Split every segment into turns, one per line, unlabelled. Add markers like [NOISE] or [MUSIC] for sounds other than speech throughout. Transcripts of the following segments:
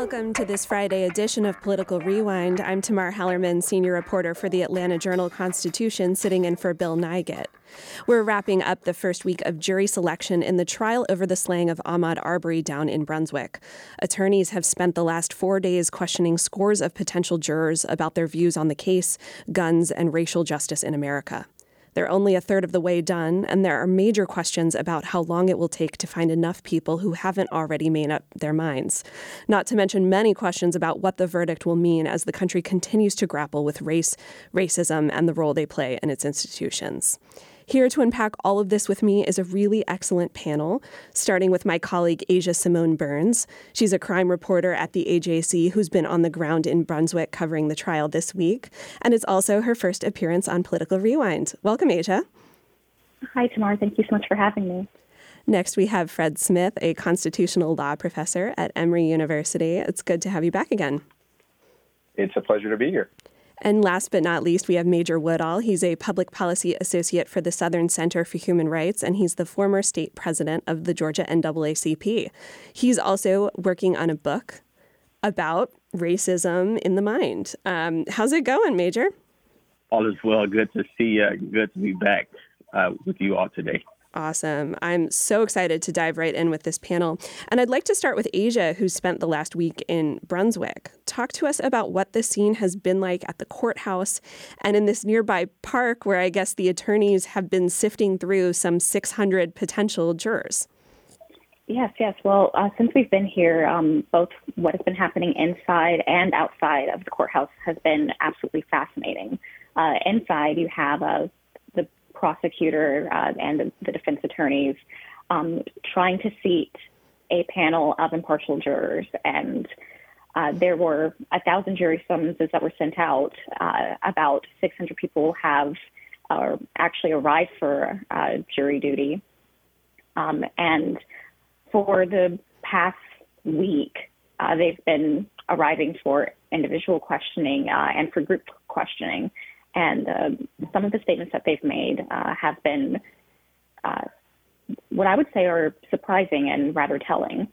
Welcome to this Friday edition of Political Rewind. I'm Tamar Hallerman, senior reporter for the Atlanta Journal Constitution, sitting in for Bill Nigut. We're wrapping up the first week of jury selection in the trial over the slaying of Ahmaud Arbery down in Brunswick. Attorneys have spent the last four days questioning scores of potential jurors about their views on the case, guns, and racial justice in America. They're only a third of the way done, and there are major questions about how long it will take to find enough people who haven't already made up their minds. Not to mention many questions about what the verdict will mean as the country continues to grapple with race, racism, and the role they play in its institutions. Here to unpack all of this with me is a really excellent panel, starting with my colleague Asia Simone Burns. She's a crime reporter at the AJC who's been on the ground in Brunswick covering the trial this week, and it's also her first appearance on Political Rewind. Welcome, Asia.
Hi, Tamar. Thank you so much for having me.
Next, we have Fred Smith, a constitutional law professor at Emory University. It's good to have you back again.
It's a pleasure to be here.
And last but not least, we have Major Woodall. He's a public policy associate for the Southern Center for Human Rights, and he's the former state president of the Georgia NAACP. He's also working on a book about racism in the mind. Um, how's it going, Major?
All is well. Good to see you. Good to be back uh, with you all today.
Awesome. I'm so excited to dive right in with this panel. And I'd like to start with Asia, who spent the last week in Brunswick. Talk to us about what the scene has been like at the courthouse and in this nearby park where I guess the attorneys have been sifting through some 600 potential jurors.
Yes, yes. Well, uh, since we've been here, um, both what has been happening inside and outside of the courthouse has been absolutely fascinating. Uh, inside, you have a prosecutor uh, and the, the, defense attorneys um, trying to seat a panel of impartial jurors. And uh, there were a thousand jury summonses that were sent out. Uh, about 600 people have uh, actually arrived for uh, jury duty. Um, and for the past week, uh, they've been arriving for individual questioning and for group questioning. And uh, some of the statements that they've made uh, have been uh, what I would say are surprising and rather telling.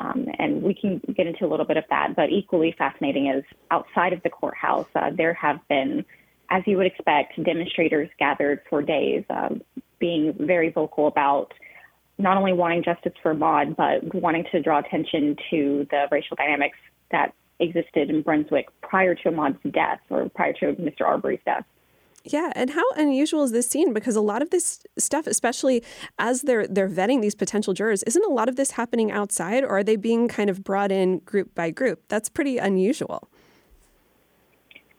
Um, and we can get into a little bit of that. But equally fascinating is outside of the courthouse, uh, there have been, as you would expect, demonstrators gathered for days, um, being very vocal about not only wanting justice for Ahmaud, but wanting to draw attention to the racial dynamics that existed in Brunswick prior to Ahmaud's death or prior to Mr. Arbery's death.
Yeah, and how unusual is this scene? Because a lot of this stuff, especially as they're they're vetting these potential jurors, isn't a lot of this happening outside, or are they being kind of brought in group by group? That's pretty unusual.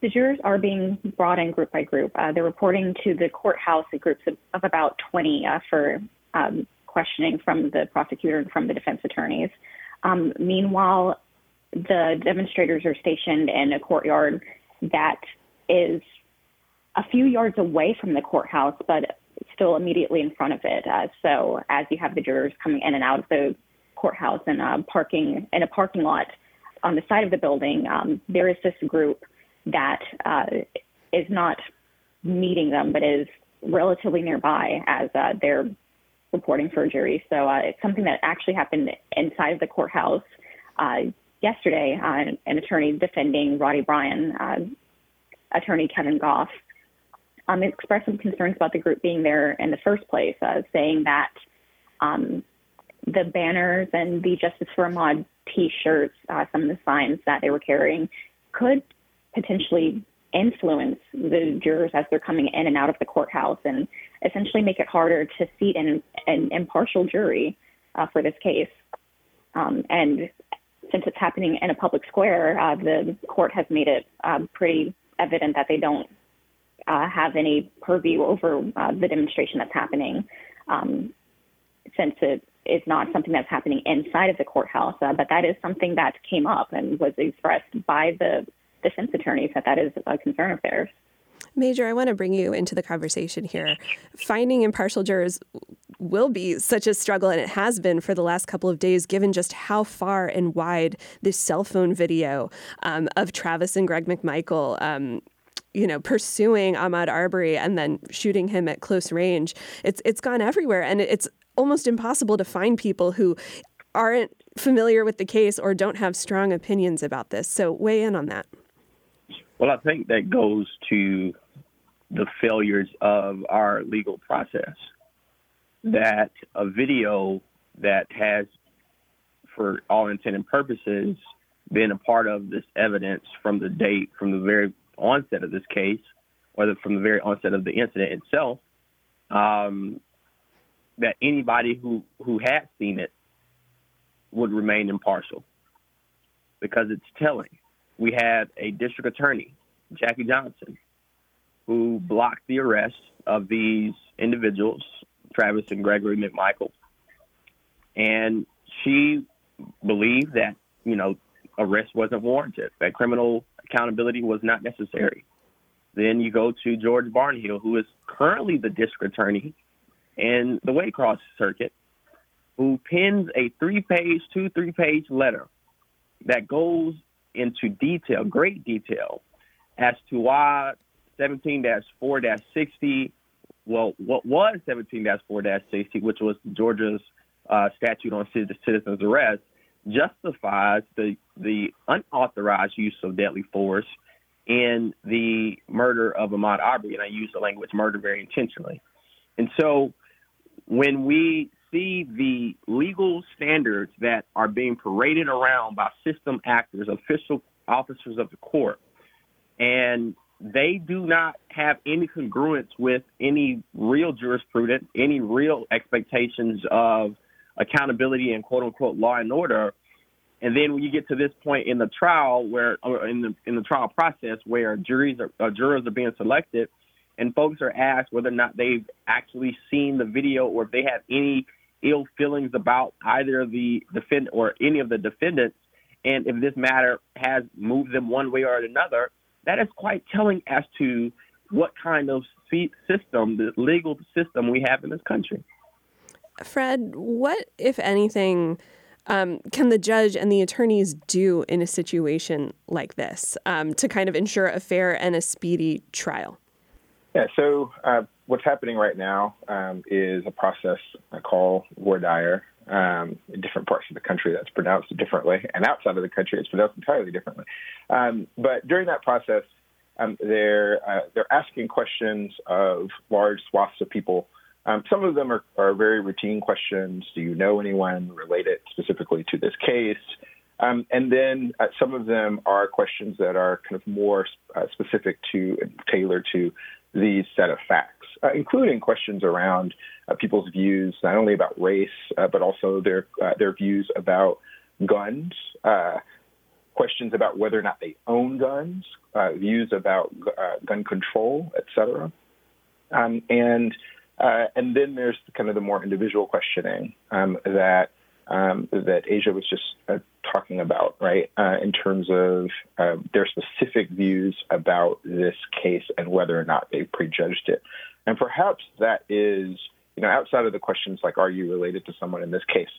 The jurors are being brought in group by group. Uh, they're reporting to the courthouse in groups of, of about 20 uh, for um, questioning from the prosecutor and from the defense attorneys. Um, meanwhile, the demonstrators are stationed in a courtyard that is a few yards away from the courthouse, but still immediately in front of it. Uh, so as you have the jurors coming in and out of the courthouse and uh, parking in a parking lot on the side of the building, um, there is this group that uh, is not meeting them, but is relatively nearby as uh, they're reporting for a jury. So uh, it's something that actually happened inside the courthouse. Yesterday, uh, an attorney defending Roddie Bryan, uh, attorney Kevin Gough, um, expressed some concerns about the group being there in the first place, uh, saying that um, the banners and the Justice for Ahmaud T-shirts, uh, some of the signs that they were carrying, could potentially influence the jurors as they're coming in and out of the courthouse, and essentially make it harder to seat an, an impartial jury uh, for this case. Um, and since it's happening in a public square, uh, the court has made it um, pretty evident that they don't uh, have any purview over uh, the demonstration that's happening, um, since it is not something that's happening inside of the courthouse. Uh, but that is something that came up and was expressed by the defense attorneys that that is a concern of theirs.
Major, I want to bring you into the conversation here. Finding impartial jurors, will be such a struggle, and it has been for the last couple of days, given just how far and wide this cell phone video um, of Travis and Greg McMichael. Um, you know, pursuing Ahmaud Arbery and then shooting him at close range. It's it's gone everywhere, and it's almost impossible to find people who aren't familiar with the case or don't have strong opinions about this. So weigh in on that.
Well, I think that goes to the failures of our legal process. That a video that has, for all intent and purposes, been a part of this evidence from the date, from the very onset of this case, or the from the very onset of the incident itself, um, that anybody who, who had seen it would remain impartial because it's telling. We had a district attorney, Jackie Johnson, who blocked the arrest of these individuals, Travis and Gregory McMichael. And she believed that, you know, arrest wasn't warranted, that criminal accountability was not necessary. Then you go to George Barnhill, who is currently the district attorney in the Waycross Circuit, who pens a three page, two, three page letter that goes into detail, great detail, as to why 17 4 60, well, what was 17 4 60, which was Georgia's uh, statute on citizens' arrest, justifies the, the unauthorized use of deadly force in the murder of Ahmaud Arbery. And I use the language murder very intentionally. And so when we see the legal standards that are being paraded around by system actors, official officers of the court, and they do not have any congruence with any real jurisprudence, any real expectations of accountability and quote unquote law and order. And then when you get to this point in the trial, where or in the in the trial process, where juries are, uh, jurors are being selected, and folks are asked whether or not they've actually seen the video or if they have any ill feelings about either the defendant or any of the defendants, and if this matter has moved them one way or another, that is quite telling as to what kind of system, the legal system we have in this country.
Fred, what, if anything, um, can the judge and the attorneys do in a situation like this um, to kind of ensure a fair and a speedy trial?
Yeah, so uh, what's happening right now um, is a process I call voir dire. Um, in different parts of the country, that's pronounced differently, and outside of the country, it's pronounced entirely differently. Um, but during that process, um, they're uh, they're asking questions of large swaths of people. Um, some of them are, are, very routine questions. Do you know anyone related specifically to this case? Um, and then uh, some of them are questions that are kind of more uh, specific to and tailored to these set of facts, uh, including questions around uh, people's views not only about race uh, but also their uh, their views about guns, uh, questions about whether or not they own guns, views about gun control, etc. Um, and and then there's kind of the more individual questioning um, that um, that Asia was just uh, talking about, right, uh, in terms of uh, their specific views about this case and whether or not they prejudged it. And perhaps that is, you know, outside of the questions like, are you related to someone in this case?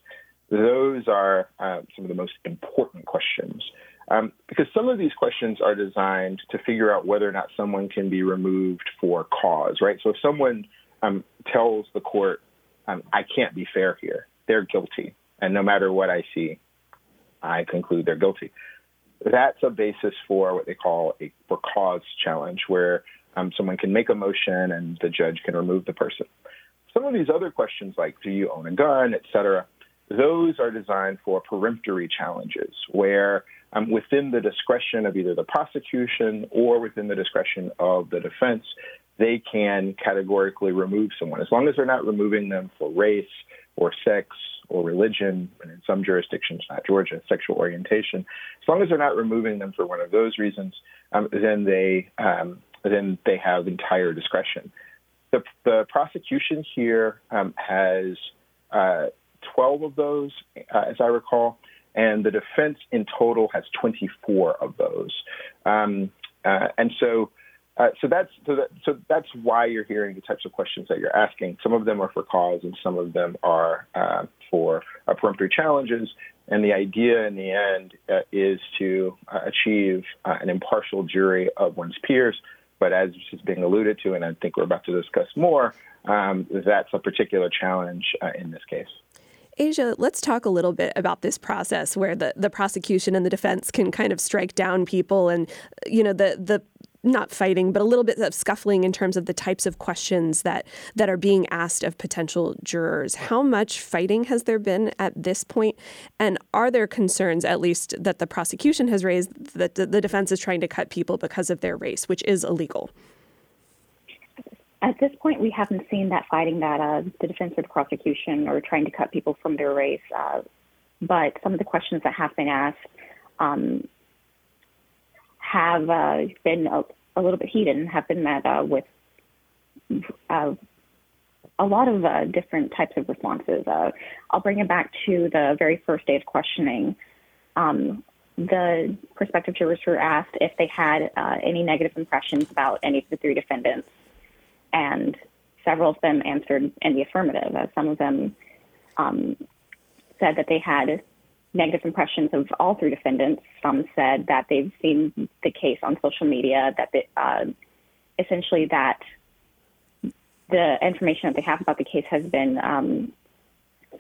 Those are uh, some of the most important questions. Um, because some of these questions are designed to figure out whether or not someone can be removed for cause, right? So if someone um, tells the court, um, I can't be fair here, they're guilty and no matter what I see, I conclude they're guilty. That's a basis for what they call a for cause challenge, where um, someone can make a motion and the judge can remove the person. Some of these other questions, like do you own a gun, et cetera, those are designed for peremptory challenges, where um, within the discretion of either the prosecution or within the discretion of the defense, they can categorically remove someone as long as they're not removing them for race or sex or religion, and in some jurisdictions, not Georgia, sexual orientation. As long as they're not removing them for one of those reasons, um, then they um, then they have entire discretion. The, the prosecution here um, has uh, 12 of those, uh, as I recall, and the defense in total has 24 of those. Um, uh, and so Uh, so that's so, that, so that's why you're hearing the types of questions that you're asking. Some of them are for cause, and some of them are uh, for uh, peremptory challenges. And the idea, in the end, uh, is to uh, achieve uh, an impartial jury of one's peers. But as is being alluded to, and I think we're about to discuss more, um, that's a particular challenge in this case.
Asia, let's talk a little bit about this process where the, the prosecution and the defense can kind of strike down people and you know the the not fighting, but a little bit of scuffling in terms of the types of questions that that are being asked of potential jurors. How much fighting has there been at this point, and are there concerns, at least that the prosecution has raised, that the defense is trying to cut people because of their race, which is illegal?
At this point, we haven't seen that fighting that uh, the defense or the prosecution are trying to cut people from their race. Uh, but some of the questions that have been asked um, have uh, been a, a, little bit heated and have been met uh, with uh, a lot of uh, different types of responses. I'll bring it back to the very first day of questioning. Um, the prospective jurors were asked if they had any negative impressions about any of the three defendants and several of them answered in the affirmative. Uh, some of them um, said that they had negative impressions of all three defendants. Some said that they've seen the case on social media, that they, uh, essentially that the information that they have about the case has been um,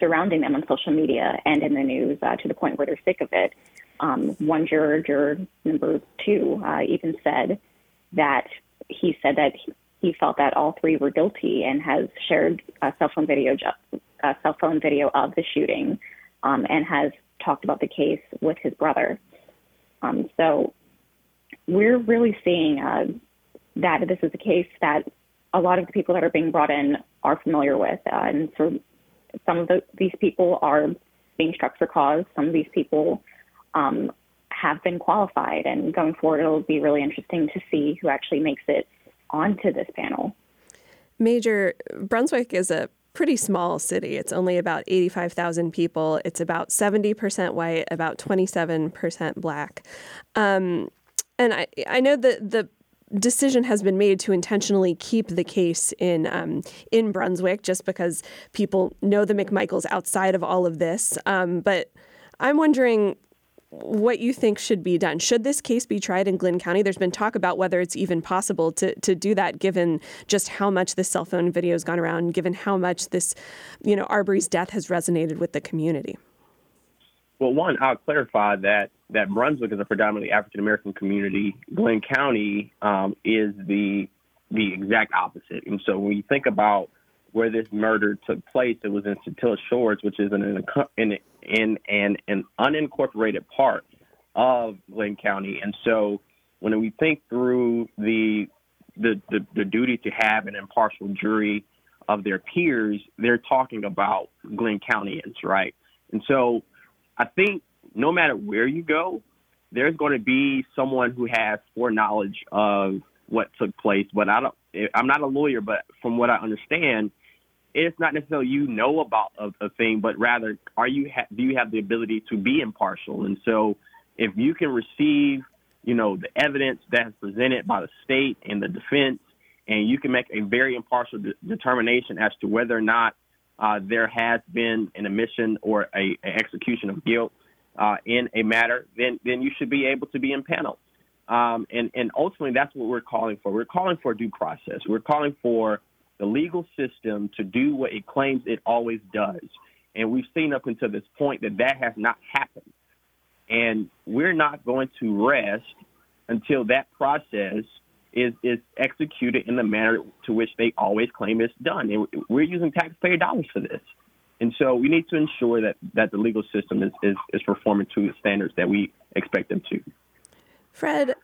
surrounding them on social media and in the news uh, to the point where they're sick of it. Um, one juror, juror number two, uh, even said that he said that he felt that all three were guilty and has shared a cell phone video, a cell phone video of the shooting, um, and has talked about the case with his brother. Um, so we're really seeing uh, that this is a case that a lot of the people that are being brought in are familiar with, uh, and so some of the, these people are being struck for cause. Some of these people um, have been qualified, and going forward, it'll be really interesting to see who actually makes it onto this panel.
Major, Brunswick is a pretty small city. It's only about 85,000 people. It's about 70% white, about 27% black. Um, and I, I know that the decision has been made to intentionally keep the case in um, in Brunswick just because people know the McMichaels outside of all of this. Um, but I'm wondering what you think should be done. Should this case be tried in Glynn County? There's been talk about whether it's even possible to, to do that given just how much this cell phone video has gone around, given how much this, you know, Arbery's death has resonated with the community.
Well, one, I'll clarify that that Brunswick is a predominantly African American community. Glynn County um, is the the exact opposite. And so when you think about where this murder took place, it was in Satilla Shores, which is in an, in, an, an unincorporated part of Glynn County. And so when we think through the, the, the, the duty to have an impartial jury of their peers, they're talking about Glynn Countyans, right? And so I think no matter where you go, there's going to be someone who has foreknowledge of what took place. But I don't, I'm not a lawyer, but from what I understand, it's not necessarily you know about a, a thing, but rather are you ha- do you have the ability to be impartial? And so, if you can receive, you know, the evidence that's presented by the state and the defense, and you can make a very impartial de- determination as to whether or not uh, there has been an admission or a, a execution of guilt uh, in a matter, then then you should be able to be impaneled. Um, and and ultimately, that's what we're calling for. We're calling for due process. We're calling for the legal system to do what it claims it always does. And we've seen up until this point that that has not happened. And we're not going to rest until that process is, is executed in the manner to which they always claim it's done. And we're using taxpayer dollars for this. And so we need to ensure that, that the legal system is, is, is performing to the standards that we expect them to.
Fred,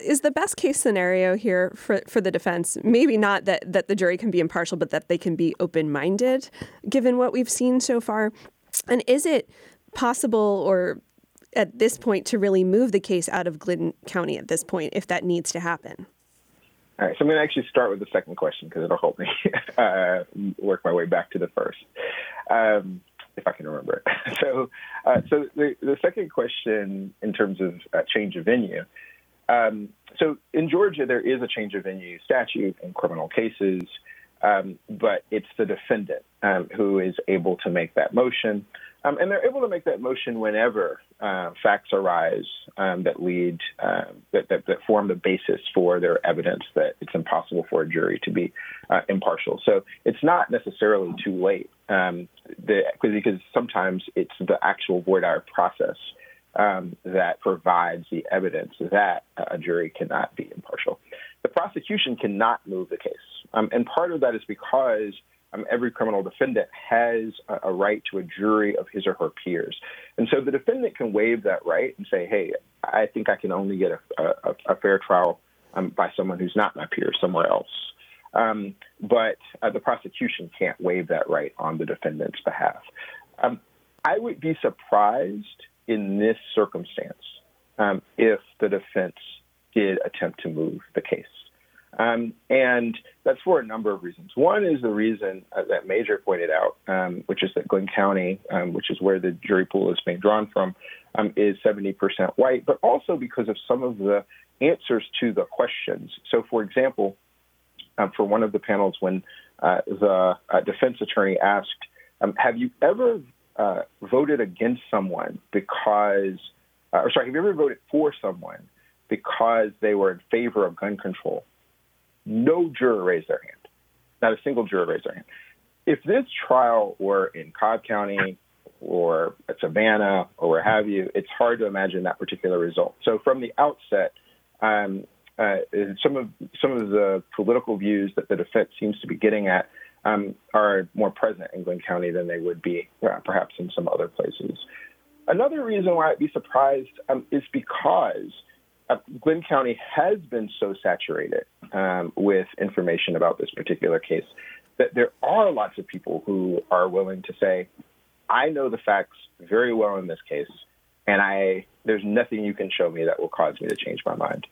is the best case scenario here for, for the defense maybe not that, that the jury can be impartial, but that they can be open minded, given what we've seen so far? And is it possible or at this point to really move the case out of Glynn County at this point if that needs to happen?
All right, so I'm going to actually start with the second question because it'll help me [LAUGHS] uh, work my way back to the first, um, if I can remember it. [LAUGHS] So, uh, so the, the second question in terms of uh, change of venue, Um, so in Georgia, there is a change of venue statute in criminal cases, um, but it's the defendant um, who is able to make that motion. Um, and they're able to make that motion whenever uh, facts arise um, that lead, uh, that, that, that, form the basis for their evidence that it's impossible for a jury to be uh, impartial. So it's not necessarily too late the, because sometimes it's the actual voir dire process um, that provides the evidence that a jury cannot be impartial. The prosecution cannot move the case. Um, and part of that is because um, every criminal defendant has a, a, right to a jury of his or her peers. And so the defendant can waive that right and say, hey, I think I can only get a, a, a fair trial um, by someone who's not my peer somewhere else. Um, but uh, the prosecution can't waive that right on the defendant's behalf. Um, I would be surprised in this circumstance um, if the defense did attempt to move the case. Um, and that's for a number of reasons. One is the reason uh, that Major pointed out, um, which is that Glynn County, um, which is where the jury pool is being drawn from, um, is 70% white, but also because of some of the answers to the questions. So, for example, um, for one of the panels, when uh, the uh, defense attorney asked, um, Have you ever uh, voted against someone because, uh, or sorry, have you ever voted for someone because they were in favor of gun control? No juror raised their hand. Not a single juror raised their hand. If this trial were in Cobb County or Savannah or where have you, it's hard to imagine that particular result. So from the outset, um, uh, some of some of the political views that the defense seems to be getting at um, are more present in Glynn County than they would be uh, perhaps in some other places. Another reason why I'd be surprised um, is because uh, County has been so saturated um, with information about this particular case that there are lots of people who are willing to say, I know the facts very well in this case, and I there's nothing you can show me that will cause me to change my mind.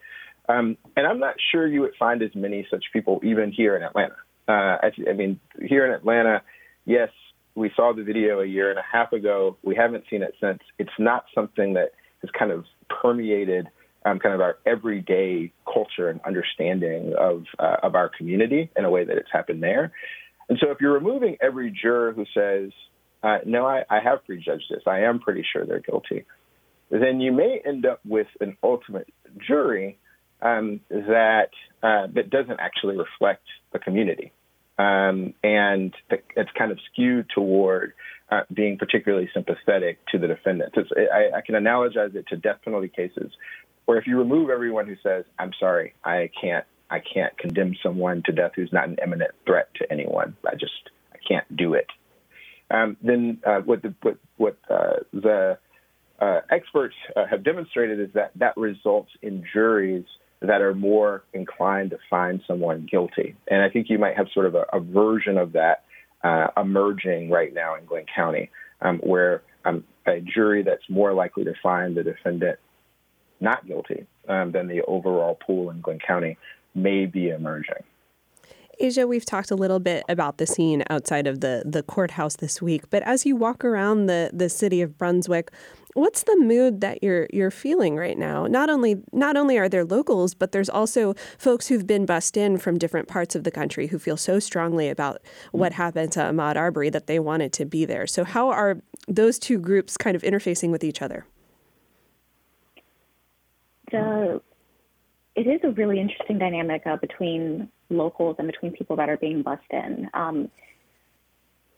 Um, and I'm not sure you would find as many such people even here in Atlanta. Uh, I, I mean, here in Atlanta, yes, we saw the video a year and a half ago. We haven't seen it since. It's not something that has kind of permeated um, kind of our everyday culture and understanding of uh, of our community in a way that it's happened there. And so, if you're removing every juror who says, uh, "No, I, I have prejudged this. I am pretty sure they're guilty," then you may end up with an ultimate jury um, that uh, that doesn't actually reflect the community, um, and it's kind of skewed toward uh, being particularly sympathetic to the defendants. I, I, can analogize it to death penalty cases, where if you remove everyone who says, "I'm sorry, I can't, I can't condemn someone to death who's not an imminent threat to anyone. I just, I can't do it," um, then uh, what the what, what uh, the uh, experts uh, have demonstrated is that that results in juries that are more inclined to find someone guilty. And I think you might have sort of a, a version of that uh, emerging right now in Glynn County, um, where um, a jury that's more likely to find the defendant not guilty um, than the overall pool in Glynn County may be emerging.
Asia, we've talked a little bit about the scene outside of the, the courthouse this week, but as you walk around the, the city of Brunswick, what's the mood that you're you're feeling right now? Not only not only are there locals, but there's also folks who've been bussed in from different parts of the country who feel so strongly about what happened to Ahmaud Arbery that they wanted to be there. So how are those two groups kind of interfacing with each other?
The, it is a really interesting dynamic uh, between locals and between people that are being bussed in. Um,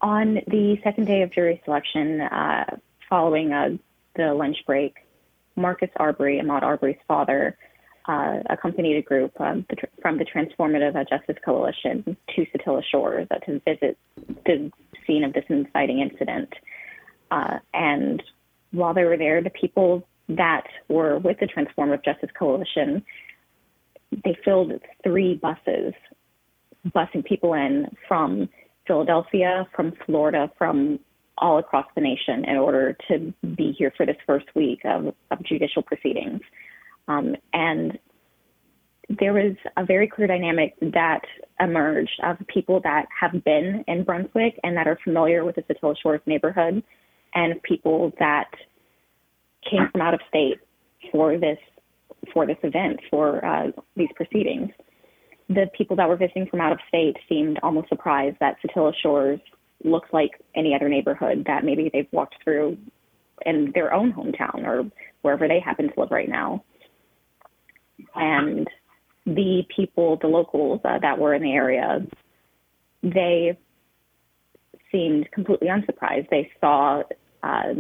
on the second day of jury selection, uh, following uh, the lunch break, Marcus Arbery, Ahmaud Arbery's father, uh, accompanied a group um, the, from the Transformative Justice Coalition to Satilla Shores uh, to visit the scene of this inciting incident. Uh, and while they were there, the people that were with the Transformative Justice Coalition they filled three buses, busing people in from Philadelphia, from Florida, from all across the nation in order to be here for this first week of, of judicial proceedings. Um, and there was a very clear dynamic that emerged of people that have been in Brunswick and that are familiar with the Satilla Shores neighborhood, and people that came from out of state for this for this event, for uh, these proceedings. The people that were visiting from out of state seemed almost surprised that Satilla Shores looks like any other neighborhood that maybe they've walked through in their own hometown or wherever they happen to live right now. And the people, the locals uh, that were in the area, they seemed completely unsurprised. They saw uh,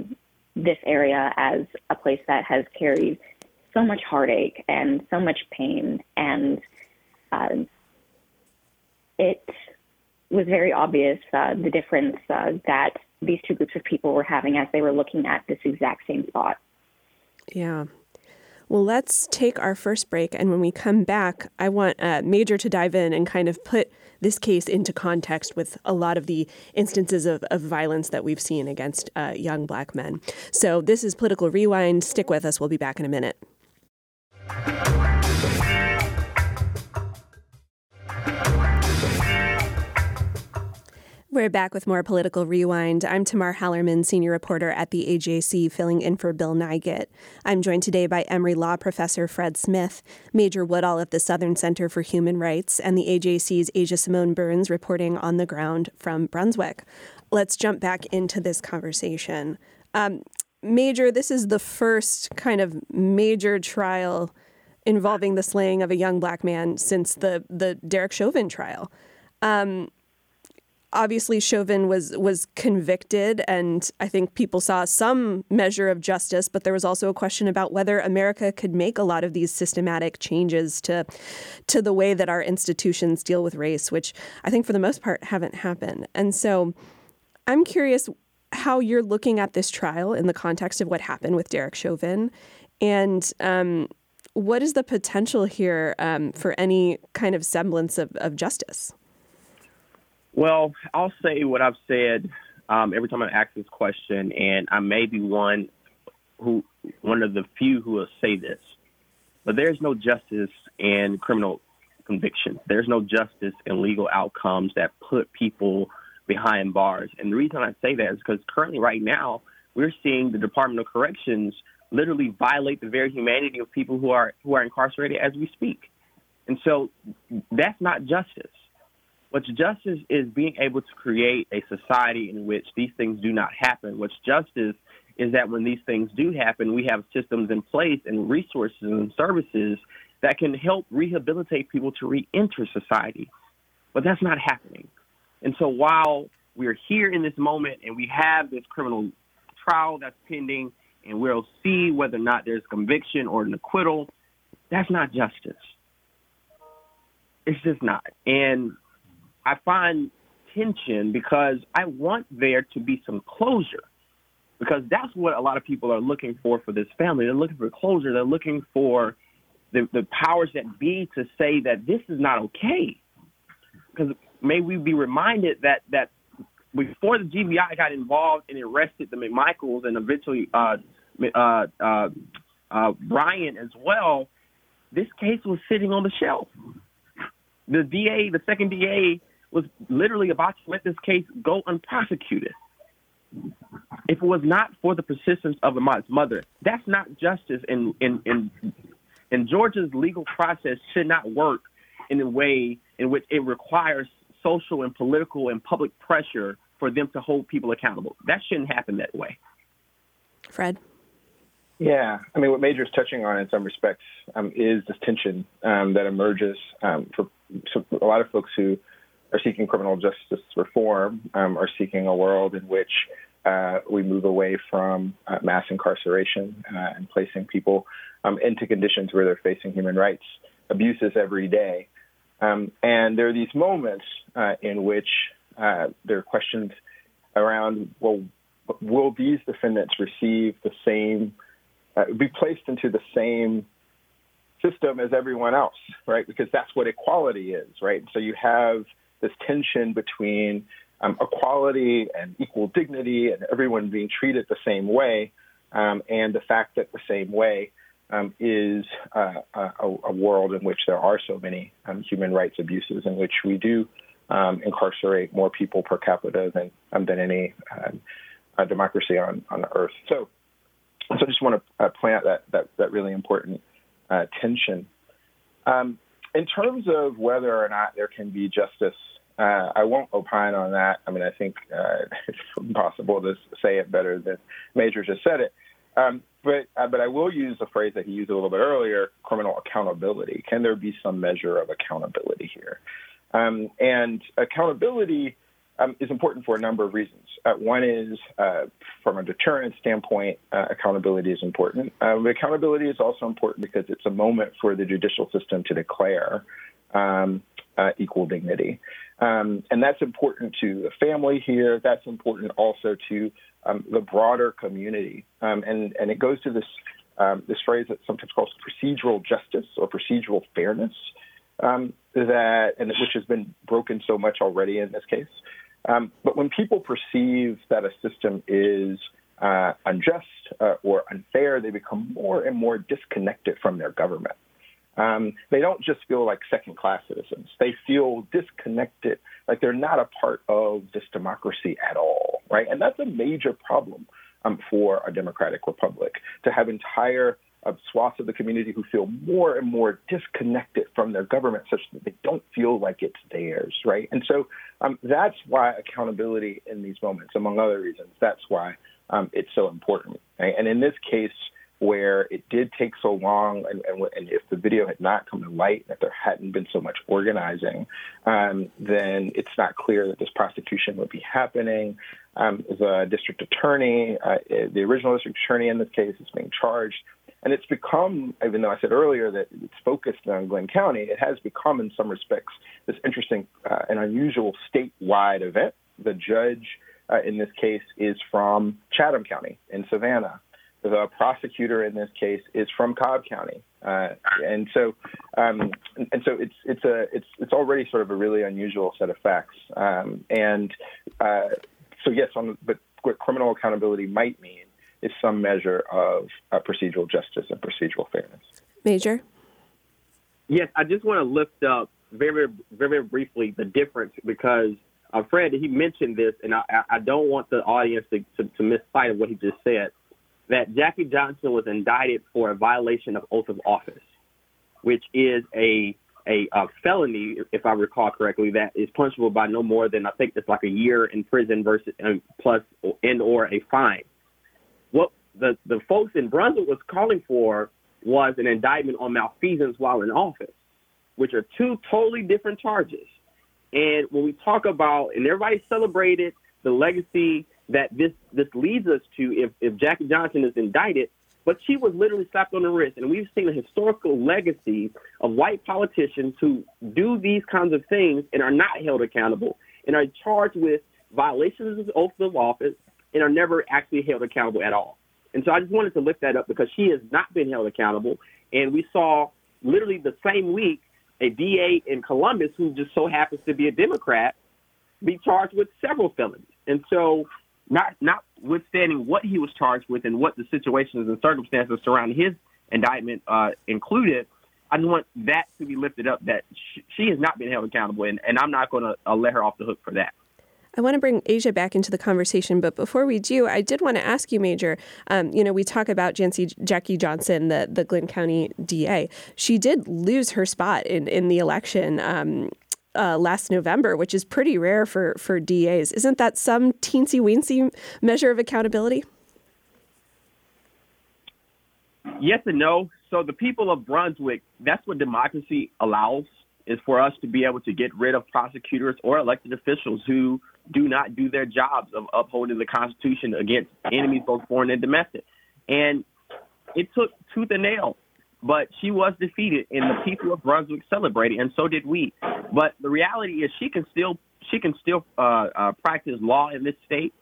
this area as a place that has carried so much heartache and so much pain, and uh, it was very obvious uh, the difference uh, that these two groups of people were having as they were looking at this exact same spot.
Yeah. Well, let's take our first break. And when we come back, I want uh, Major to dive in and kind of put this case into context with a lot of the instances of, of violence that we've seen against uh, young black men. So, this is Political Rewind. Stick with us. We'll be back in a minute. We're back with more Political Rewind. I'm Tamar Hallerman, senior reporter at the AJC, filling in for Bill Nigut. I'm joined today by Emory Law professor Fred Smith, Major Woodall of the Southern Center for Human Rights, and the AJC's Asia Simone Burns reporting on the ground from Brunswick. Let's jump back into this conversation. Um, Major, this is the first kind of major trial involving the slaying of a young black man since the, the Derek Chauvin trial. Um, obviously Chauvin was was convicted and I think people saw some measure of justice but there was also a question about whether America could make a lot of these systematic changes to to the way that our institutions deal with race which I think for the most part haven't happened. And so I'm curious how you're looking at this trial in the context of what happened with Derek Chauvin and um, what is the potential here um, for any kind of semblance of, of justice?
Well, I'll say what I've said um, every time I ask this question, and I may be one who, one of the few who will say this, but there's no justice in criminal conviction. There's no justice in legal outcomes that put people behind bars. And the reason I say that is because currently, right now, we're seeing the Department of Corrections literally violate the very humanity of people who are who are incarcerated as we speak. And so that's not justice. What's justice is being able to create a society in which these things do not happen. What's justice is that when these things do happen, we have systems in place and resources and services that can help rehabilitate people to reenter society. But that's not happening. And so while we're here in this moment and we have this criminal trial that's pending and we'll see whether or not there's conviction or an acquittal, that's not justice. It's just not. And I find tension because I want there to be some closure because that's what a lot of people are looking for for this family. They're looking for closure. They're looking for the, the powers that be to say that this is not okay. Because may we be reminded that that before the GBI got involved and arrested the McMichaels and eventually uh, uh, uh, uh, Bryant as well, this case was sitting on the shelf. The DA, the second DA, was literally about to let this case go unprosecuted. If it was not for the persistence of Ahmaud's mother, that's not justice. And in, in, in Georgia's legal process should not work in a way in which it requires social and political and public pressure for them to hold people accountable. That shouldn't happen that way.
Fred?
Yeah, I mean, what Major is touching on in some respects um, is this tension um, that emerges um, for a lot of folks who are seeking criminal justice reform um, are seeking a world in which uh, we move away from uh, mass incarceration uh, and placing people um, into conditions where they're facing human rights abuses every day. Um, and there are these moments uh, in which uh, there are questions around, well, will these defendants receive the same, uh, be placed into the same system as everyone else, right? Because that's what equality is, right? So you have this tension between um, equality and equal dignity and everyone being treated the same way, um, and the fact that the same way um, is uh, a, a, world in which there are so many um, human rights abuses, in which we do um, incarcerate more people per capita than um, than any uh, democracy on on earth. So, so I just want to uh, point out that that that really important uh, tension. Um, in terms of whether or not there can be justice, uh, I won't opine on that. I mean, I think uh, [LAUGHS] it's impossible to say it better than Major just said it. Um, but uh, but I will use the phrase that he used a little bit earlier: criminal accountability. Can there be some measure of accountability here? Um, and accountability um, is important for a number of reasons. Uh, one is uh, from a deterrent standpoint, uh, accountability is important. Uh, accountability is also important because it's a moment for the judicial system to declare um, uh, equal dignity. Um, and that's important to the family here. That's important also to um, the broader community. Um, and, and it goes to this, um, this phrase that's sometimes called procedural justice or procedural fairness. Um, that and which has been broken so much already in this case. Um, but when people perceive that a system is uh, unjust uh, or unfair, they become more and more disconnected from their government. Um, they don't just feel like second class citizens. They feel disconnected, like they're not a part of this democracy at all, right? And that's a major problem um, for a democratic republic to have entire uh, swaths of the community who feel more and more disconnected from their government such that they don't feel like it's theirs, right? And so um, that's why accountability in these moments, among other reasons, that's why um, it's so important. Right? And in this case, where it did take so long, and, and, and, if the video had not come to light, if there hadn't been so much organizing, um, then it's not clear that this prosecution would be happening. Um, the district attorney, uh, the original district attorney in this case, is being charged. And it's become, even though I said earlier that it's focused on Glynn County, it has become, in some respects, this interesting uh, and unusual statewide event. The judge uh, in this case is from Chatham County in Savannah. The prosecutor in this case is from Cobb County, uh, and so um, and so it's it's a it's it's already sort of a really unusual set of facts. Um, and uh, so yes, on but what criminal accountability might mean is some measure of uh, procedural justice and procedural fairness.
Major.
Yes, I just want to lift up very, very, very briefly the difference because uh, Fred, he mentioned this, and I, I don't want the audience to, to, to miss sight of what he just said that Jackie Johnson was indicted for a violation of oath of office, which is a a, a felony, if I recall correctly, that is punishable by no more than I think it's like a year in prison versus and plus and or a fine. What the the folks in Brunswick was calling for was an indictment on malfeasance while in office, which are two totally different charges. And when we talk about, and everybody celebrated the legacy that this this leads us to if, if Jackie Johnson is indicted, but she was literally slapped on the wrist. And we've seen a historical legacy of white politicians who do these kinds of things and are not held accountable and are charged with violations of the oath of office and are never actually held accountable at all. And so I just wanted to lift that up because she has not been held accountable. And we saw literally the same week a DA in Columbus who just so happens to be a Democrat be charged with several felonies. And so not notwithstanding what he was charged with and what the situations and circumstances surrounding his indictment uh, included, I just want that to be lifted up that she, she has not been held accountable, and, and I'm not going to uh, let her off the hook for that.
I want to bring Asia back into the conversation, but before we do, I did want to ask you, Major. Um, you know, we talk about Jancy, Jackie Johnson, the the Glynn County DA. She did lose her spot in in the election. Um, uh, last November, which is pretty rare for, for DAs. Isn't that some teensy weensy measure of accountability?
Yes and no. So the people of Brunswick, that's what democracy allows is for us to be able to get rid of prosecutors or elected officials who do not do their jobs of upholding the Constitution against enemies, both foreign and domestic. And it took tooth and nail, but she was defeated, and the people of Brunswick celebrated, and so did we. But the reality is, she can still she can still uh, uh, practice law in this state.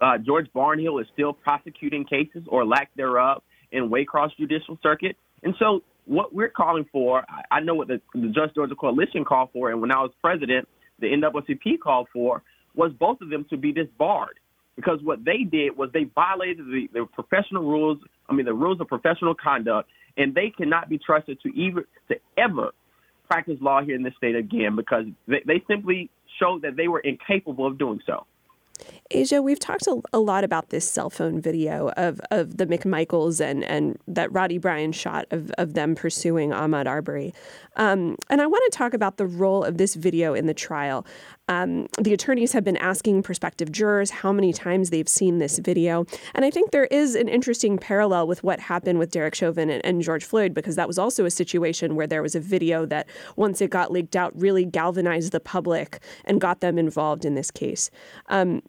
Uh, George Barnhill is still prosecuting cases or lack thereof in Waycross Judicial Circuit, and so what we're calling for, I know what the, the Just Georgia Coalition called for, and when I was president, the NAACP called for, was both of them to be disbarred. Because what they did was they violated the, the professional rules, I mean, the rules of professional conduct, and they cannot be trusted to, even, to ever practice law here in this state again because they, they simply showed that they were incapable of doing so.
Asia, we've talked a, a, lot about this cell phone video of, of the McMichaels and, and that Roddie Bryan shot of, of them pursuing Ahmaud Arbery. Um, and I want to talk about the role of this video in the trial. Um, the attorneys have been asking prospective jurors how many times they've seen this video. And I think there is an interesting parallel with what happened with Derek Chauvin and, and George Floyd, because that was also a situation where there was a video that, once it got leaked out, really galvanized the public and got them involved in this case. Um,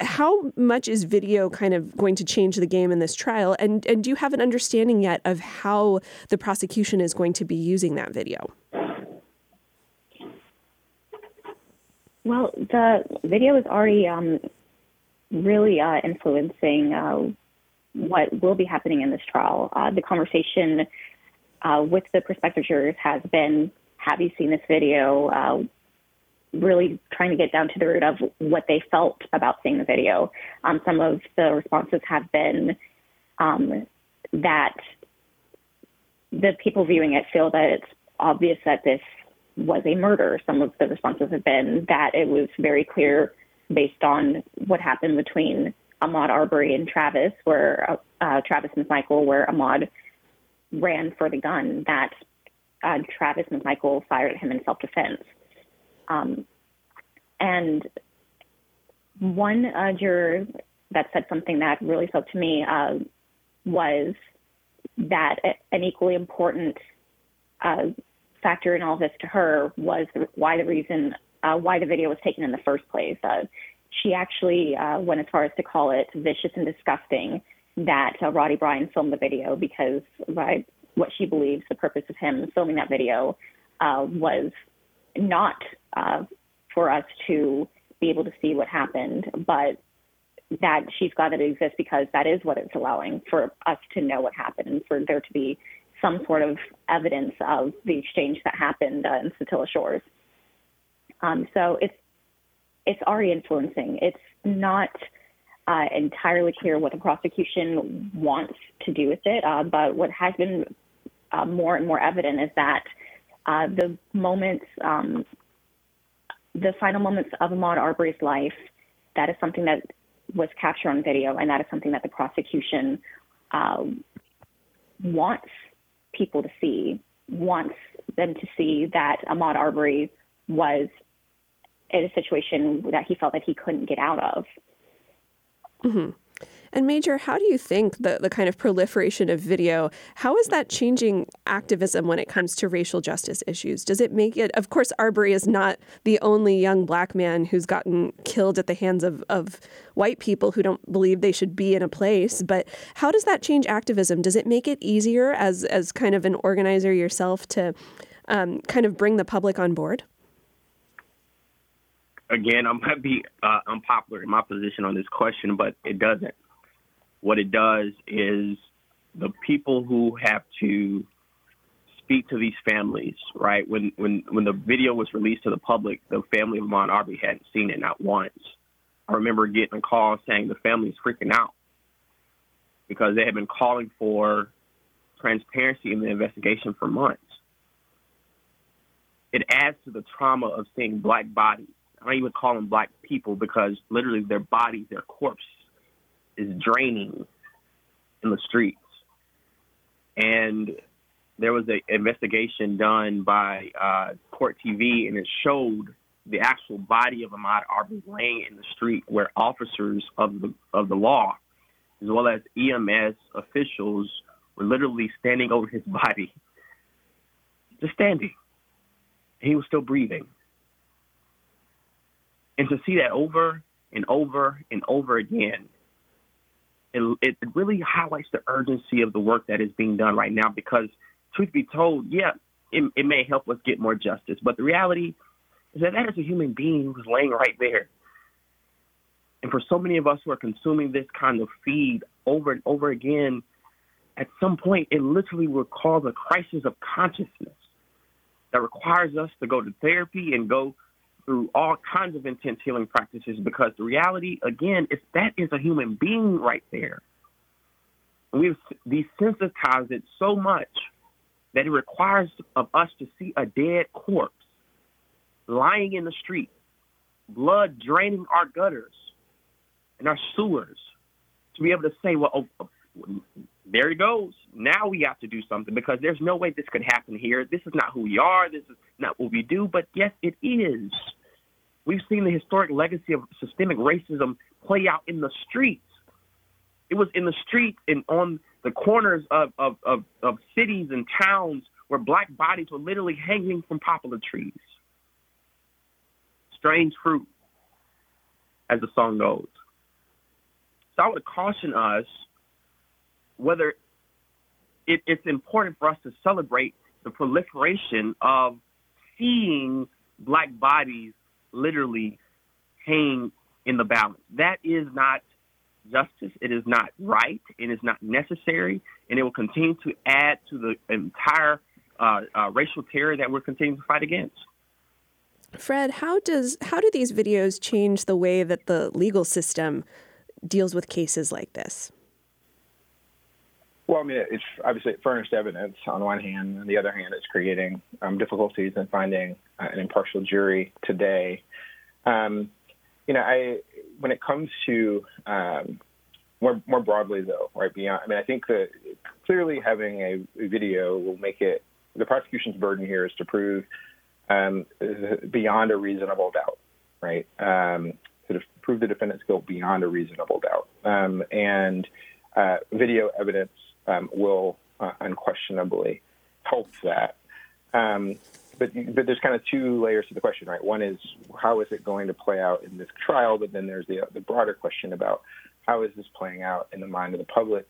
how much is video kind of going to change the game in this trial? And, and do you have an understanding yet of how the prosecution is going to be using that video?
Well, the video is already um, really uh, influencing uh, what will be happening in this trial. Uh, the conversation uh, with the prospective jurors has been Have you seen this video? Uh, really trying to get down to the root of what they felt about seeing the video. Um, some of the responses have been um, that the people viewing it feel that it's obvious that this was a murder. Some of the responses have been that it was very clear based on what happened between Ahmaud Arbery and Travis, where uh, Travis McMichael, where Ahmaud ran for the gun, that uh, Travis McMichael fired at him in self defense. Um, and one uh, juror that said something that really spoke to me uh, was that an equally important uh, factor in all this to her was why the reason uh, why the video was taken in the first place. Uh, she actually uh, went as far as to call it vicious and disgusting that Roddie Bryan filmed the video because by what she believes the purpose of him filming that video was not uh, for us to be able to see what happened, but that she's glad that it exists because that is what it's allowing for us to know what happened and for there to be some sort of evidence of the exchange that happened uh, in Satilla Shores. Um, so it's it's already influencing. It's not uh, entirely clear what the prosecution wants to do with it, uh, but what has been uh, more and more evident is that uh, the moments um, the final moments of Ahmaud Arbery's life, that is something that was captured on video, and that is something that the prosecution uh, wants people to see, wants them to see that Ahmaud Arbery was in a situation that he felt that he couldn't get out of.
Mm-hmm. And Major, how do you think the, the kind of proliferation of video, how is that changing activism when it comes to racial justice issues? Does it make it, of course, Arbery is not the only young black man who's gotten killed at the hands of, of white people who don't believe they should be in a place, but how does that change activism? Does it make it easier as, as kind of an organizer yourself to um, kind of bring the public on board?
Again, going to be uh, unpopular in my position on this question, but it doesn't what it does is the people who have to speak to these families, right? When when when the video was released to the public, the family of Ahmaud Arbery hadn't seen it not once. I remember getting a call saying the family is freaking out because they had been calling for transparency in the investigation for months. It adds to the trauma of seeing black bodies. I don't even call them black people because literally their bodies, their corpse is draining in the streets. And there was an investigation done by uh, Court TV, and it showed the actual body of Ahmaud Arbery laying in the street, where officers of the of the law, as well as EMS officials, were literally standing over his body, just standing. He was still breathing. And to see that over and over and over again it, it really highlights the urgency of the work that is being done right now because, truth be told, yeah, it, it may help us get more justice. But the reality is that that is a human being who's laying right there. And for so many of us who are consuming this kind of feed over and over again, at some point, it literally will cause a crisis of consciousness that requires us to go to therapy and go through all kinds of intense healing practices because the reality, again, is that is a human being right there. We've desensitized it so much that it requires of us to see a dead corpse lying in the street, blood draining our gutters, and our sewers to be able to say, well, oh, oh, there it goes. Now we have to do something because there's no way this could happen here. This is not who we are. This is not what we do. But yes, it is. We've seen the historic legacy of systemic racism play out in the streets. It was in the streets and on the corners of, of, of, of cities and towns where black bodies were literally hanging from poplar trees. Strange fruit, as the song goes. So I would caution us whether it, it's important for us to celebrate the proliferation of seeing black bodies literally hang in the balance. That is not justice. It is not right. It is not necessary, and it will continue to add to the entire uh, uh, racial terror that we're continuing to fight against.
Fred, how does how do these videos change the way that the legal system deals with cases like this?
Well, I mean, it's obviously furnished evidence on one hand. On the other hand, it's creating um, difficulties in finding uh, an impartial jury today. Um, you know, I when it comes to um, more more broadly, though, right beyond. I mean, I think that clearly having a, video will make it the prosecution's burden here is to prove um, beyond a reasonable doubt, right? Um, of prove the defendant's guilt beyond a reasonable doubt, um, and uh, video evidence um, will uh, unquestionably help that. Um, but but there's kind of two layers to the question, right? One is how is it going to play out in this trial, but then there's the the broader question about how is this playing out in the mind of the public.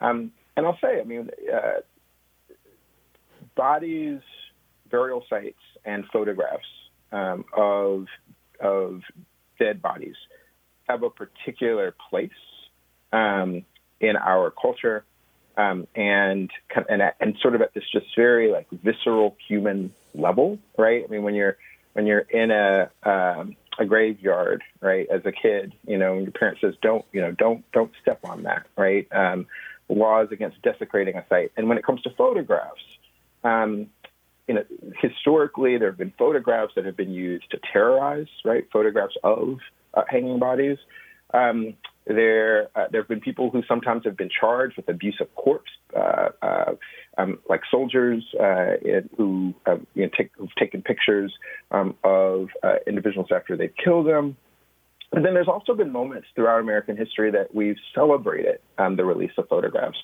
Um, and I'll say, I mean, uh, bodies, burial sites, and photographs um, of of dead bodies have a particular place um, in our culture um, and, and and sort of at this just very like visceral human level, right? I mean, when you're when you're in a um, a graveyard, right, as a kid, you know, your parent says, "Don't, you know, don't don't step on that," right? Um, laws against desecrating a site, and when it comes to photographs, um, you know, historically there have been photographs that have been used to terrorize, right? Photographs of uh, hanging bodies. Um, there, uh, there have been people who sometimes have been charged with abuse of corpse, uh, uh, um, like soldiers uh, who have you know, take, taken pictures um, of uh, individuals after they've killed them. And then there's also been moments throughout American history that we've celebrated um, the release of photographs,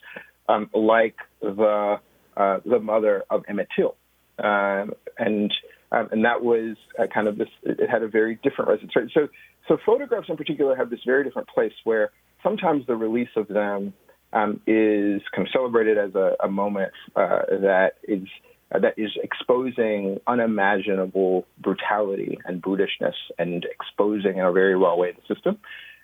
um, like the uh, the mother of Emmett Till, um, and um, and that was kind of this. It had a very different resonance. So so photographs in particular have this very different place where sometimes the release of them um, is kind of celebrated as a, a moment uh, that is uh, that is exposing unimaginable brutality and brutishness and exposing in a very raw way the system.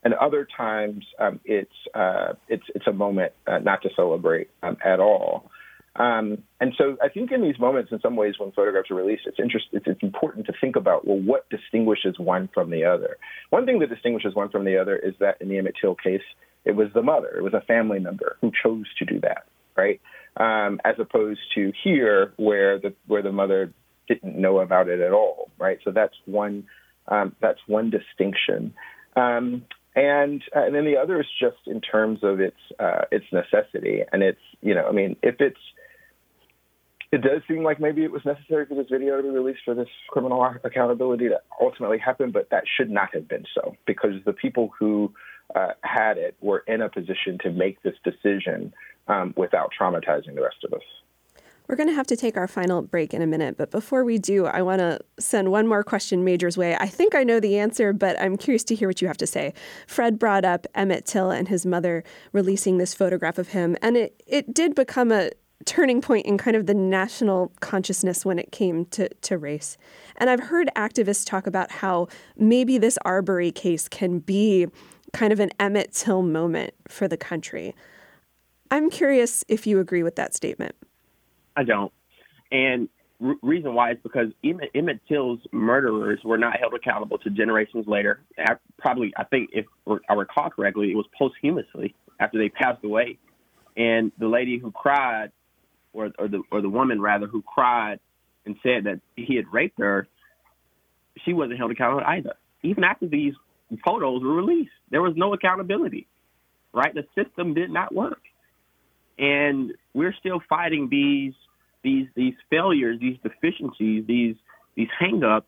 And other times um, it's uh, it's it's a moment uh, not to celebrate um, at all. Um, and so I think in these moments, in some ways, when photographs are released, it's, interest, it's, it's, important to think about, well, what distinguishes one from the other? One thing that distinguishes one from the other is that in the Emmett Till case, it was the mother, it was a family member who chose to do that, right? Um, as opposed to here, where the where the mother didn't know about it at all, right? So that's one um, that's one distinction. Um, and uh, and then the other is just in terms of its uh, its necessity, and it's you know I mean if it's it does seem like maybe it was necessary for this video to be released for this criminal accountability to ultimately happen, but that should not have been so because the people who uh, had it were in a position to make this decision um, without traumatizing the rest of us.
We're going to have to take our final break in a minute, but before we do, I want to send one more question Major's way. I think I know the answer, but I'm curious to hear what you have to say. Fred brought up Emmett Till and his mother releasing this photograph of him, and it, it did become a turning point in kind of the national consciousness when it came to, to race. And I've heard activists talk about how maybe this Arbery case can be kind of an Emmett Till moment for the country. I'm curious if you agree with that statement.
I don't. And r- reason why is because Emmett, Emmett Till's murderers were not held accountable to generations later. I, probably, I think, if I recall correctly, it was posthumously after they passed away. And the lady who cried or, or the or the woman rather who cried and said that he had raped her, she wasn't held accountable either. Even after these photos were released. There was no accountability, right? The system did not work, and we're still fighting these these these failures, these deficiencies, these these hangups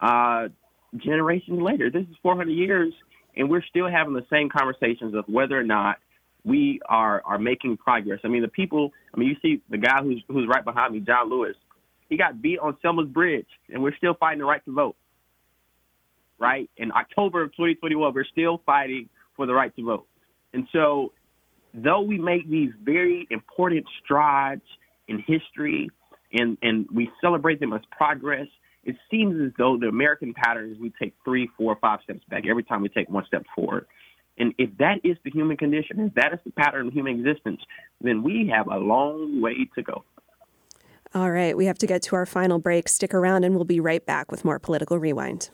uh, generations later. This is 400 years, and we're still having the same conversations of whether or not we are are making progress. I mean, the people. I mean, you see the guy who's who's right behind me, John Lewis. He got beat on Selma's Bridge, and we're still fighting the right to vote. Right in October of 2021, we're still fighting for the right to vote. And so, though we make these very important strides in history, and and we celebrate them as progress, it seems as though the American pattern is we take three, four, five steps back every time we take one step forward. And if that is the human condition, if that is the pattern of human existence, then we have a long way to go.
All right, we have to get to our final break. Stick around and we'll be right back with more Political Rewind.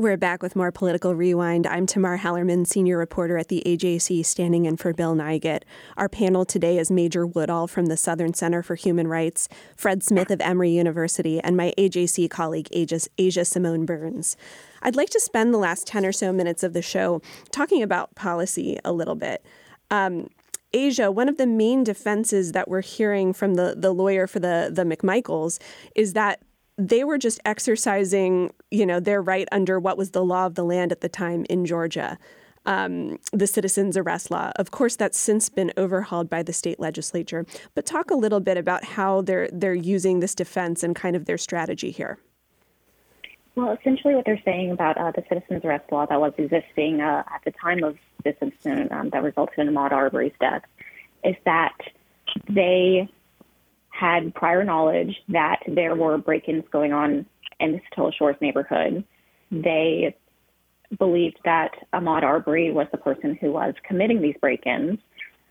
We're back with more Political Rewind. I'm Tamar Hallerman, senior reporter at the AJC, standing in for Bill Nigut. Our panel today is Major Woodall from the Southern Center for Human Rights, Fred Smith of Emory University, and my AJC colleague, Asia, Asia Simone Burns. I'd like to spend the last 10 or so minutes of the show talking about policy a little bit. Um, Asia, one of the main defenses that we're hearing from the, the lawyer for the, the McMichaels is that they were just exercising, you know, their right under what was the law of the land at the time in Georgia, um, the citizens arrest law. Of course, that's since been overhauled by the state legislature. But talk a little bit about how they're they're using this defense and kind of their strategy here.
Well, essentially, what they're saying about uh, the citizens arrest law that was existing uh, at the time of this incident um, that resulted in Ahmaud Arbery's death is that they had prior knowledge that there were break-ins going on in the Satilla Shores neighborhood. They believed that Ahmaud Arbery was the person who was committing these break-ins.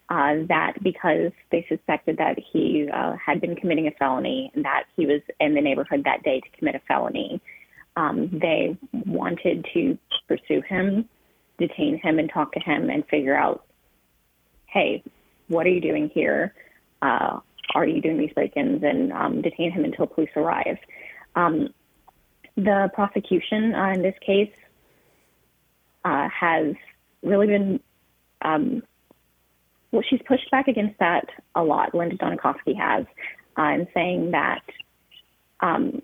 Uh, that because they suspected that he uh, had been committing a felony and that he was in the neighborhood that day to commit a felony, um, they wanted to pursue him, detain him, and talk to him and figure out, hey, what are you doing here? Uh, are you doing these break-ins and um, detain him until police arrive. Um, the prosecution uh, in this case uh, has really been um, well, she's pushed back against that a lot. Linda Dunikoski has, uh, in saying that um,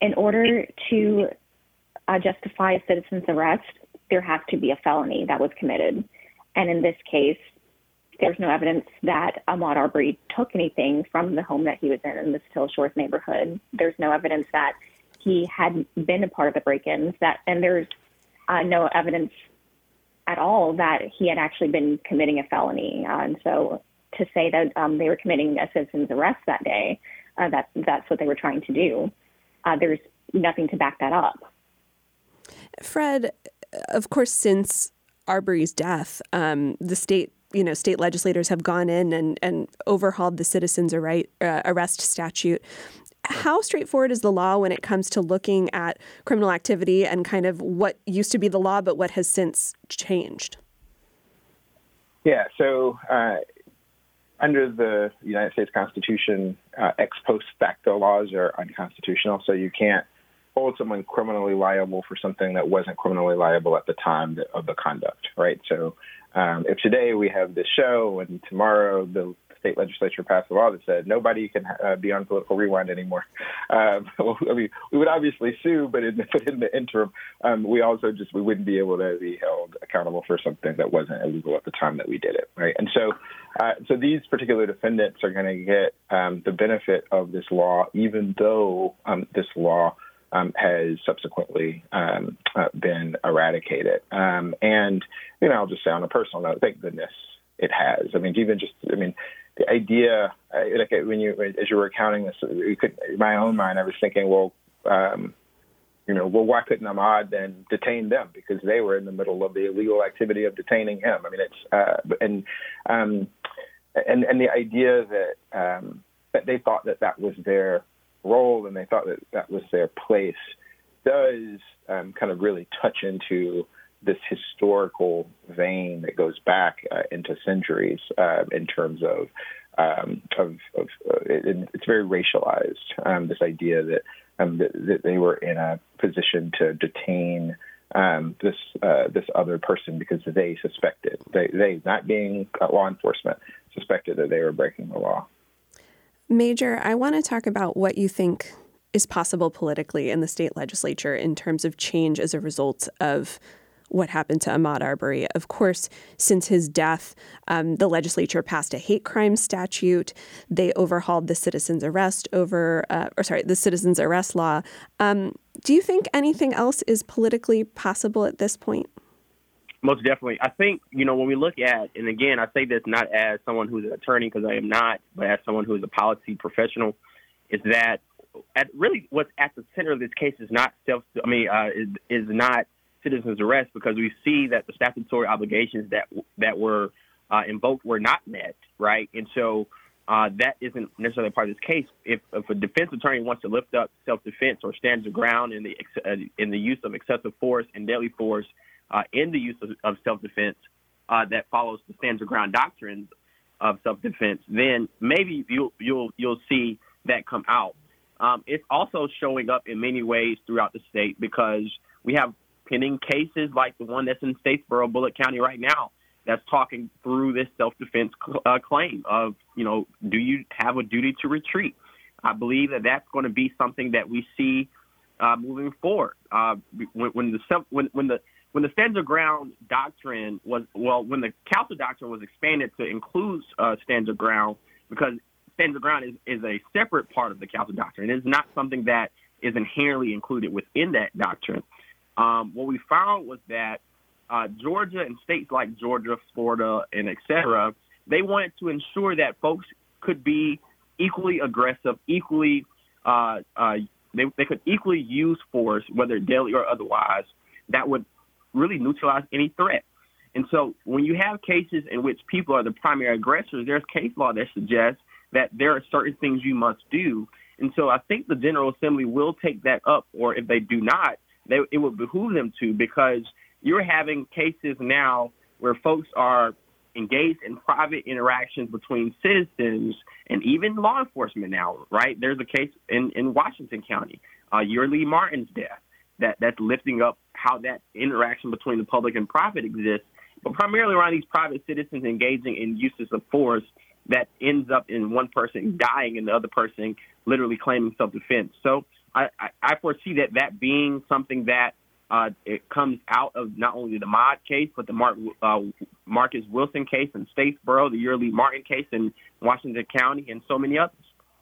in order to uh, justify a citizen's arrest, there has to be a felony that was committed. And in this case, there's no evidence that Ahmaud Arbery took anything from the home that he was in in the Satilla Shores neighborhood. There's no evidence that he had been a part of the break-ins. That and there's uh, no evidence at all that he had actually been committing a felony. Uh, and so to say that um, they were committing a citizen's arrest that day, uh, that that's what they were trying to do. Uh, there's nothing to back that up.
Fred, of course, since Arbery's death, um, the state you know, state legislators have gone in and, and overhauled the citizens arrest, uh, arrest statute. How straightforward is the law when it comes to looking at criminal activity and kind of what used to be the law, but what has since changed?
Yeah, so uh, under the United States Constitution, uh, ex post facto laws are unconstitutional, so you can't hold someone criminally liable for something that wasn't criminally liable at the time of the conduct, right? So um, if today we have this show and tomorrow the state legislature passed a law that said nobody can uh, be on political rewind anymore. Um, [LAUGHS] well, I mean, we would obviously sue, but in, but in the interim, um, we also just we wouldn't be able to be held accountable for something that wasn't illegal at the time that we did it, right? And so, uh, so these particular defendants are going to get um, the benefit of this law, even though um, this law um, has subsequently um, uh, been eradicated. Um, and, you know, I'll just say on a personal note, thank goodness it has. I mean, even just, I mean, the idea, uh, like when you, as you were recounting this, you could, in my own mind, I was thinking, well, um, you know, well, why couldn't Ahmaud then detain them because they were in the middle of the illegal activity of detaining him? I mean, it's uh, and um, and and the idea that um, that they thought that that was their role and they thought that that was their place does um, kind of really touch into this historical vein that goes back uh, into centuries uh, in terms of um, of, of uh, it, it's very racialized. Um, this idea that, um, that, that they were in a position to detain um, this uh, this other person because they suspected they they not being law enforcement suspected that they were breaking the law.
Major, I want to talk about what you think is possible politically in the state legislature in terms of change as a result of what happened to Ahmaud Arbery. Of course, since his death, um, the legislature passed a hate crime statute. They overhauled the citizens arrest over, uh, or sorry, the citizens arrest law. Um, do you think anything else is politically possible at this point?
Most definitely. I think, you know, when we look at, and again, I say this not as someone who's an attorney because I am not, but as someone who is a policy professional, is that at really what's at the center of this case is not self, I mean, uh, is, is not citizens arrest because we see that the statutory obligations that that were uh, invoked were not met, right? And so uh, that isn't necessarily part of this case. If, if a defense attorney wants to lift up self-defense or stands ground in the in the use of excessive force and deadly force uh, in the use of, of self-defense uh, that follows the stands your ground doctrines of self-defense, then maybe you'll you'll you'll see that come out. Um, it's also showing up in many ways throughout the state because we have pending cases like the one that's in Statesboro, Bulloch County right now, that's talking through this self-defense uh, claim of, you know, do you have a duty to retreat? I believe that that's going to be something that we see uh, moving forward. Uh, when, when, the when, when the when the stand your ground doctrine was well, when the castle doctrine was expanded to include uh, your ground, because stand your ground is, is a separate part of the castle doctrine. It is not something that is inherently included within that doctrine. Um, what we found was that uh, Georgia and states like Georgia, Florida, and et cetera, they wanted to ensure that folks could be equally aggressive, equally uh, uh, they, they could equally use force, whether deadly or otherwise, that would really neutralize any threat. And so when you have cases in which people are the primary aggressors, there's case law that suggests that there are certain things you must do. And so I think the General Assembly will take that up, or if they do not, they, it would behoove them to because you're having cases now where folks are engaged in private interactions between citizens and even law enforcement now, right? There's a case in, in Washington County, uh, Lee Martin's death, that, that's lifting up how that interaction between the public and private exists, but primarily around these private citizens engaging in uses of force that ends up in one person dying and the other person literally claiming self-defense. So I, I, foresee that that being something that uh, it comes out of not only the Ahmaud case, but the Mark, uh, Marcus Wilson case in Statesboro, the Eurie Martin case in Washington County, and so many others.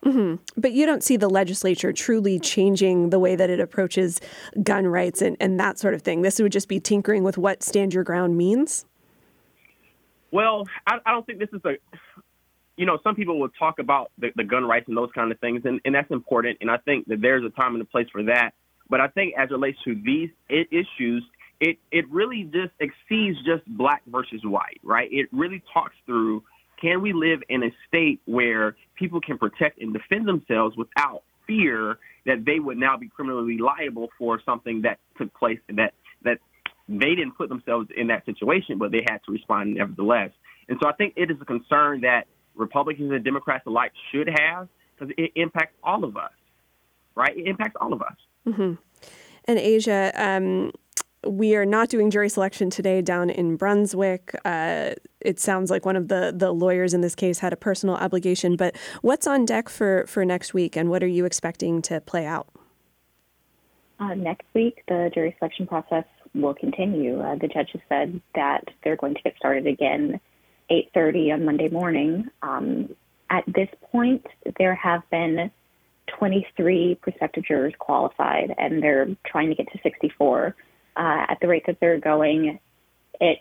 Mm-hmm. But you don't see the legislature truly changing the way that it approaches gun rights and, and that sort of thing. This would just be tinkering with what stand your ground means?
Well, I, I don't think this is a you know, some people will talk about the, the gun rights and those kind of things, and, and that's important. And I think that there's a time and a place for that. But I think as it relates to these issues, it, it really just exceeds just black versus white, right? It really talks through can we live in a state where people can protect and defend themselves without fear that they would now be criminally liable for something that took place that that they didn't put themselves in that situation, but they had to respond nevertheless. And so I think it is a concern that Republicans and Democrats alike should have because it impacts all of us, right? It impacts all of us.
Mm-hmm. And Asia, um, we are not doing jury selection today down in Brunswick. Uh, it sounds like one of the, the lawyers in this case had a personal obligation, but what's on deck for, for next week and what are you expecting to play out?
Uh, next week, the jury selection process will continue. Uh, the judge has said that they're going to get started again 8:30 on Monday morning. Um, at this point, there have been 23 prospective jurors qualified, and they're trying to get to 64. Uh, at the rate that they're going, it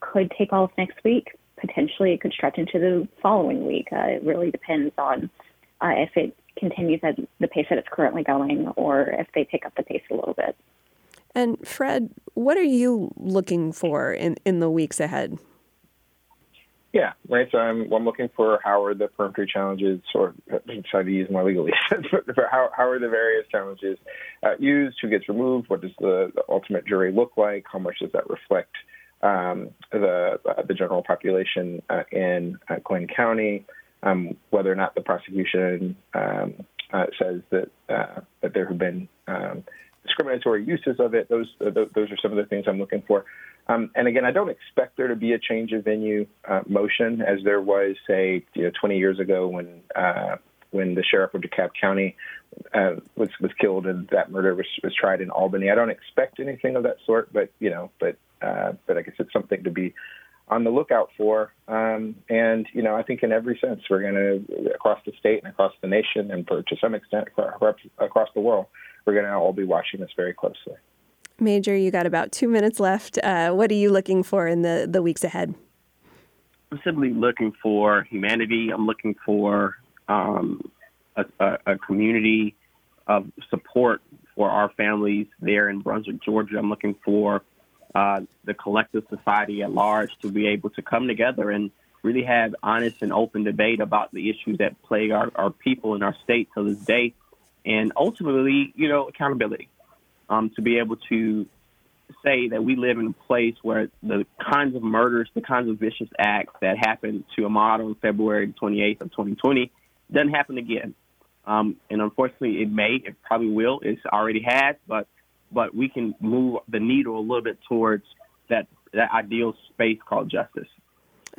could take off next week. Potentially, it could stretch into the following week. Uh, it really depends on uh, if it continues at the pace that it's currently going, or if they pick up the pace a little bit.
And Fred, what are you looking for in, in the weeks ahead?
Yeah, right. So I'm, I'm looking for how are the peremptory challenges, or try to use more legally, [LAUGHS] how, how are the various challenges uh, used? Who gets removed? What does the, the, ultimate jury look like? How much does that reflect um, the uh, the general population uh, in uh, Glynn County? um, whether or not the prosecution um, uh, says that uh, that there have been um, discriminatory uses of it. Those those are some of the things I'm looking for. Um, and again, I don't expect there to be a change of venue uh, motion as there was, say, you know, 20 years ago when uh, when the sheriff of DeKalb County uh, was was killed and that murder was was tried in Albany. I don't expect anything of that sort, but you know, but uh, but I guess it's something to be on the lookout for. Um, and you know, I think in every sense, we're going to across the state and across the nation, and for, to some extent across the world, we're going to all be watching this very closely.
Major, you got about two minutes left. Uh, what are you looking for in the, the weeks ahead?
I'm simply looking for humanity. I'm looking for um, a, a, a, community of support for our families there in Brunswick, Georgia. I'm looking for uh, the collective society at large to be able to come together and really have honest and open debate about the issues that plague our, our people in our state to this day, and ultimately, you know, accountability. Um, to be able to say that we live in a place where the kinds of murders, the kinds of vicious acts that happened to Ahmaud on February 28th of 2020 doesn't happen again. Um, and unfortunately, it may, it probably will. It's already has, but but we can move the needle a little bit towards that, that ideal space called justice.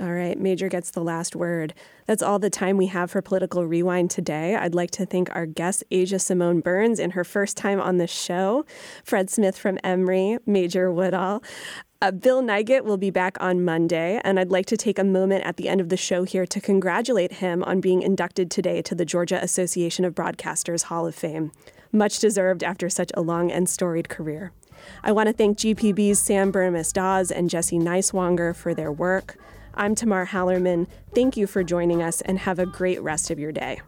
All right, Major gets the last word. That's all the time we have for Political Rewind today. I'd like to thank our guest, Asia Simone Burns, in her first time on the show, Fred Smith from Emory, Major Woodall. Uh, Bill Nigut will be back on Monday, and I'd like to take a moment at the end of the show here to congratulate him on being inducted today to the Georgia Association of Broadcasters Hall of Fame much deserved after such a long and storied career. I want to thank GPB's Sam Bermas Dawes and Jesse Neiswanger for their work. I'm Tamar Hallerman. Thank you for joining us and have a great rest of your day.